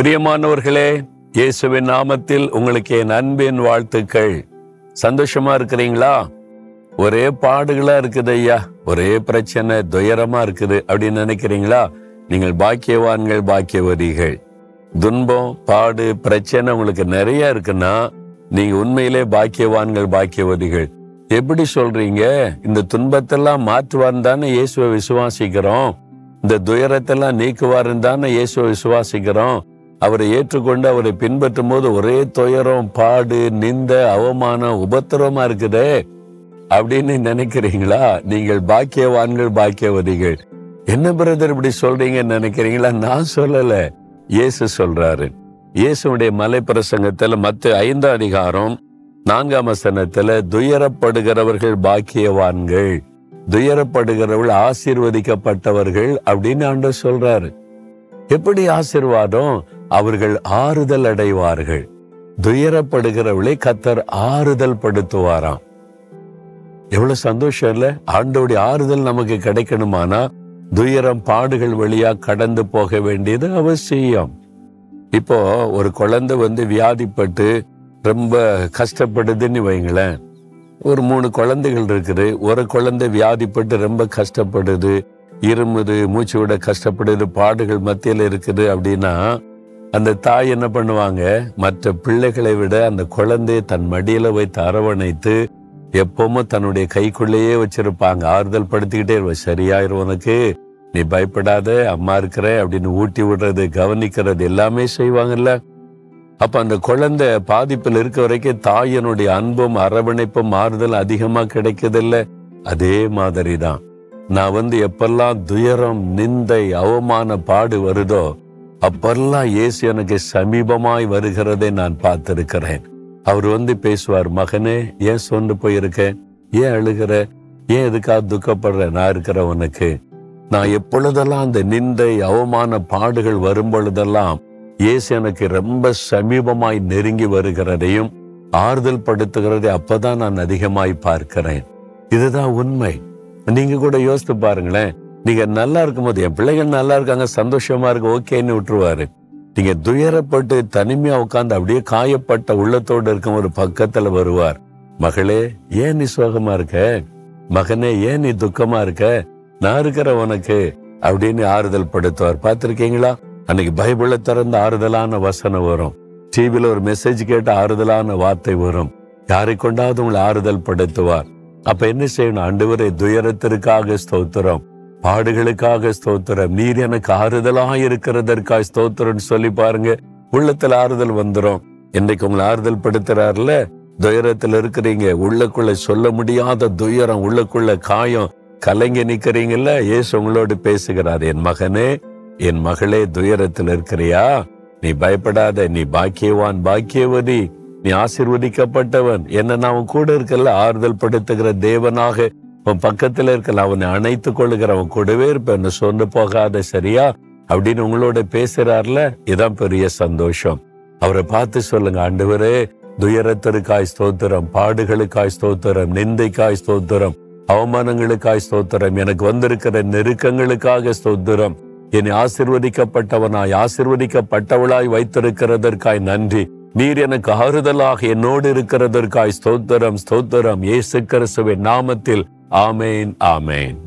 பிரியமானவர்களே இயேசுவின் நாமத்தில் உங்களுக்கு என் அன்பின் வாழ்த்துக்கள். சந்தோஷமா இருக்கிறீங்களா? ஒரே பாடுகளா இருக்குது ஐயா. ஒரே பிரச்சனை துயரமா இருக்குது அப்படின்னு நினைக்கிறீங்களா? நீங்கள் பாக்கியவான்கள் பாக்கியவதிகள். துன்பம் பாடு பிரச்சனை உங்களுக்கு நிறைய இருக்குன்னா நீங்க உண்மையிலே பாக்கியவான்கள் பாக்கியவதிகள். எப்படி சொல்றீங்க? இந்த துன்பத்தெல்லாம் மாற்றுவார்னு தானே இயேசுவை விசுவாசிக்கிறோம். இந்த துயரத்தெல்லாம் நீக்குவாருன்னு தானே இயேசுவை விசுவாசிக்கிறோம். அவரை ஏற்றுக்கொண்டு அவரை பின்பற்றும் போது ஒரே துயரம் பாடு நிந்த அவமானம் உபத்திரமா இருக்குதே. அப்படின்னு நினைக்கிறீங்களா? நீங்கள் பாக்கியவான்கள் பாக்கியவதிகள். என்ன பிரதர் இப்படி சொல்றீங்கன்னு நினைக்கிறீங்களா? நான் சொல்லல. இயேசு சொல்றாரு. இயேசுடைய மலை பிரசங்கத்துல மத்த ஐந்தாம் அதிகாரம் நான்காம் வசனத்துல துயரப்படுகிறவர்கள் பாக்கியவான்கள் துயரப்படுகிறவர்கள் ஆசீர்வதிக்கப்பட்டவர்கள் அப்படின்னு ஆண்டு சொல்றாரு. எப்படி ஆசீர்வாதம்? அவர்கள் ஆறுதல் அடைவார்கள். துயரப்படுகிறவளை கத்தர் ஆறுதல் படுத்துவாராம். எவ்வளவு சந்தோஷம் இல்ல? ஆண்டோடைய ஆறுதல் நமக்கு கிடைக்கணுமானா? துயரம் பாடுகள் வழியா கடந்து போக வேண்டியது அவசியம். இப்போ ஒரு குழந்தை வந்து வியாதிப்பட்டு ரொம்ப கஷ்டப்படுதுன்னு வைங்களேன். ஒரு மூணு குழந்தைகள் இருக்குது. ஒரு குழந்தை வியாதிப்பட்டு ரொம்ப கஷ்டப்படுது. இருமுது மூச்சு விட கஷ்டப்படுது பாடுகள் மத்தியில் இருக்குது அப்படின்னா அந்த தாய் என்ன பண்ணுவாங்க மற்ற பிள்ளைகளை விட அந்த குழந்தையை தன் மடியில வைத்து அரவணைத்து எப்பவுமே தன்னுடைய கைக்குள்ளேயே வச்சிருப்பாங்க. ஆறுதல் படுத்திக்கிட்டே சரியாயிரும் உனக்கு. நீ பயப்படாத. அம்மா இருக்கிற அப்படின்னு ஊட்டி விடுறது கவனிக்கிறது எல்லாமே செய்வாங்கல்ல. அப்ப அந்த குழந்தை பாதிப்பில் இருக்க வரைக்கும் தாயனுடைய அன்பும் அரவணைப்பும் ஆறுதல் அதிகமா கிடைக்குதில்ல. அதே மாதிரி தான் நான் வந்து எப்பெல்லாம் துயரம் நிந்தை அவமான பாடு வருதோ அப்பெல்லாம் இயேசு எனக்கு சமீபமாய் வருகிறதை நான் பார்த்திருக்கிறேன். அவர் வந்து பேசுவார் மகனே ஏன் சொந்து போயிருக்க? ஏன் அழுகிற? ஏன் எதுக்காக துக்கப்படுற? நான் இருக்கிற உனக்கு. நான் எப்பொழுதெல்லாம் அந்த நிந்தை அவமான பாடுகள் வரும் பொழுதெல்லாம் இயேசு எனக்கு ரொம்ப சமீபமாய் நெருங்கி வருகிறதையும் ஆறுதல் படுத்துகிறதை அப்பதான் நான் அதிகமாய் பார்க்கிறேன். இதுதான் உண்மை. நீங்க கூட யோசித்து பாருங்களேன். நீங்க நல்லா இருக்கும்போது என் பிள்ளைகள் நல்லா இருக்காங்க சந்தோஷமா இருக்கு ஓகேன்னு விட்டுருவாரு. நீங்க துயரப்பட்டு தனிமையா உட்காந்து அப்படியே காயப்பட்ட உள்ளத்தோடு இருக்கும் ஒரு பக்கத்துல வருவார். மகளே ஏன் நீ சோகமா இருக்க? மகனே ஏன் நீ துக்கமா இருக்க? நான் இருக்கிற உனக்கு அப்படின்னு ஆறுதல் படுத்துவார். பார்த்திருக்கீங்களா? அன்னைக்கு பைபிள திறந்த ஆறுதலான வசனம் வரும். டிவியில ஒரு மெசேஜ் கேட்ட ஆறுதலான வார்த்தை வரும். யாரை கொண்டாவது உங்களை ஆறுதல் படுத்துவார். அப்ப என்ன செய்யணும்? ஆண்டவரே துயரத்திற்காக ஸ்தோத்திரம். பாடுகளுக்காக ஸ்தோத்திரம். நீர் எனக்கு ஆறுதலாக இருக்கிறதற்காக ஸ்தோத்திரம் சொல்லி பாருங்க. உள்ளத்துல ஆறுதல் வந்துடும் இன்னைக்கு உங்களை ஆறுதல் படுத்துறாருல துயரத்துல இருக்கிறீங்க. உள்ளக்குள்ள சொல்ல முடியாத துயரம் உள்ளக்குள்ள காயம். கலைங்க நிக்கிறீங்கல்ல ஏசு உங்களோடு பேசுகிறார். என் மகனே என் மகளே துயரத்தில் இருக்கிறியா? நீ பயப்படாத. நீ பாக்கியவான் பாக்கியவதி. நீ ஆசிர்வதிக்கப்பட்டவன். என்ன நான் கூட இருக்கல ஆறுதல் படுத்துகிற தேவனாக உன் பக்கத்துல இருக்கல அவனை அணைத்து கொள்ளுகிற அவன் கூடவே இருப்பேன் சொந்து போகாத சரியா? அப்படின்னு உங்களோட பேசுறாருல இதான் பெரிய சந்தோஷம். அவரை பார்த்து சொல்லுங்க ஆண்டவரே துயரத்திற்காய் ஸ்தோத்திரம் பாடுகளுக்காய் ஸ்தோத்திரம் நிந்தைக்காய் ஸ்தோத்திரம் அவமானங்களுக்காய் ஸ்தோத்திரம் எனக்கு வந்திருக்கிற நெருக்கங்களுக்காக ஸ்தோத்திரம். என்னை ஆசிர்வதிக்கப்பட்டவனாய் ஆசிர்வதிக்கப்பட்டவளாய் வைத்திருக்கிறதற்காய் நன்றி. நீர் எனக்கு ஆறுதலாக என்னோடு இருக்கிறதற்காய் ஸ்தோத்திரம் ஸ்தோத்திரம். ஏசு கிறிஸ்துவின் நாமத்தில் ஆமேன் ஆமேன்